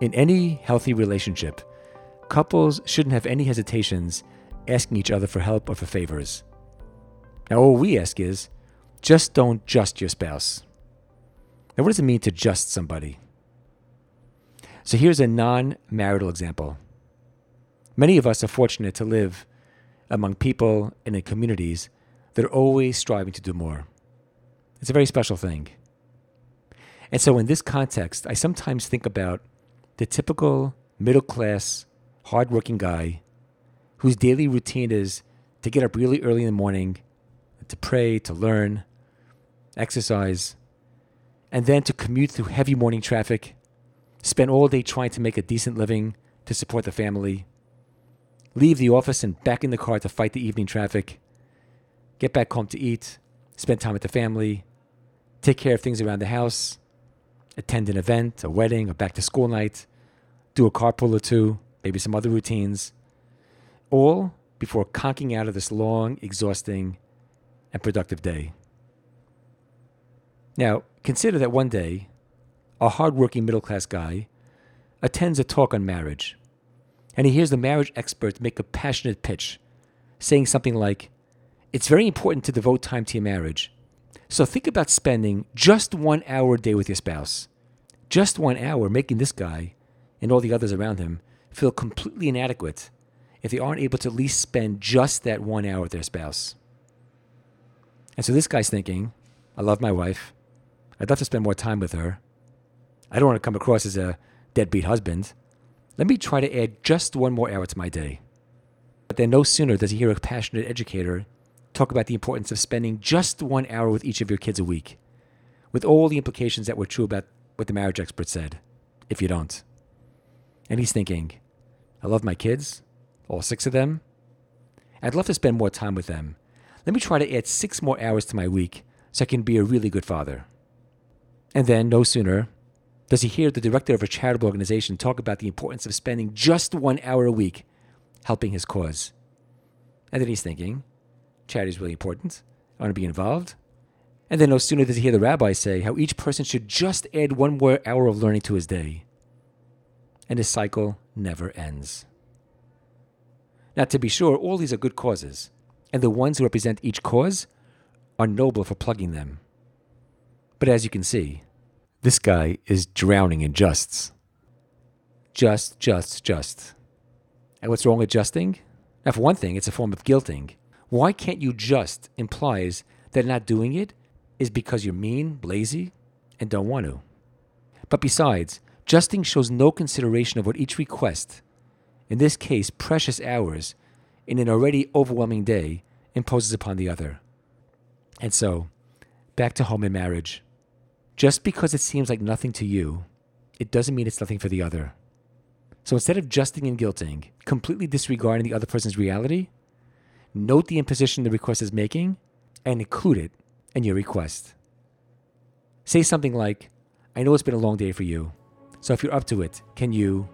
In any healthy relationship, couples shouldn't have any hesitations asking each other for help or for favors. Now, all we ask is just don't just your spouse. Now, what does it mean to just somebody? So, here's a non marital example. Many of us are fortunate to live among people and in communities that are always striving to do more. It's a very special thing. And so, in this context, I sometimes think about the typical middle class, hardworking guy whose daily routine is to get up really early in the morning, to pray, to learn, exercise, and then to commute through heavy morning traffic, spend all day trying to make a decent living to support the family, leave the office and back in the car to fight the evening traffic, get back home to eat, spend time with the family, take care of things around the house, attend an event, a wedding, a back to school night, do a carpool or two, maybe some other routines, all before conking out of this long, exhausting, and productive day. Now, consider that one day, a hardworking middle class guy attends a talk on marriage, and he hears the marriage expert make a passionate pitch, saying something like, It's very important to devote time to your marriage. So think about spending just one hour a day with your spouse. Just one hour making this guy and all the others around him feel completely inadequate if they aren't able to at least spend just that one hour with their spouse. And so this guy's thinking, I love my wife. I'd love to spend more time with her. I don't want to come across as a deadbeat husband. Let me try to add just one more hour to my day. But then no sooner does he hear a passionate educator talk about the importance of spending just one hour with each of your kids a week, with all the implications that were true about what the marriage expert said, if you don't. And he's thinking, I love my kids, all six of them. I'd love to spend more time with them. Let me try to add six more hours to my week so I can be a really good father. And then, no sooner does he hear the director of a charitable organization talk about the importance of spending just one hour a week helping his cause. And then he's thinking, charity is really important. I want to be involved. And then no sooner does he hear the rabbi say how each person should just add one more hour of learning to his day. And his cycle never ends. Now, to be sure, all these are good causes, and the ones who represent each cause are noble for plugging them. But as you can see, this guy is drowning in justs. Just, just, just. And what's wrong with justing? Now, for one thing, it's a form of guilting. Why can't you just implies that not doing it is because you're mean, lazy, and don't want to. But besides, justing shows no consideration of what each request, in this case, precious hours, in an already overwhelming day, imposes upon the other. And so, back to home and marriage. Just because it seems like nothing to you, it doesn't mean it's nothing for the other. So instead of justing and guilting, completely disregarding the other person's reality, note the imposition the request is making and include it in your request. Say something like, I know it's been a long day for you, so if you're up to it, can you,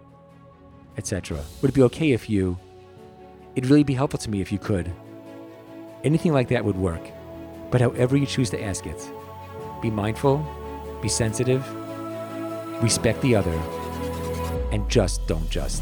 etc. Would it be okay if you, it'd really be helpful to me if you could. Anything like that would work, but however you choose to ask it, be mindful, be sensitive, respect the other, and just don't just.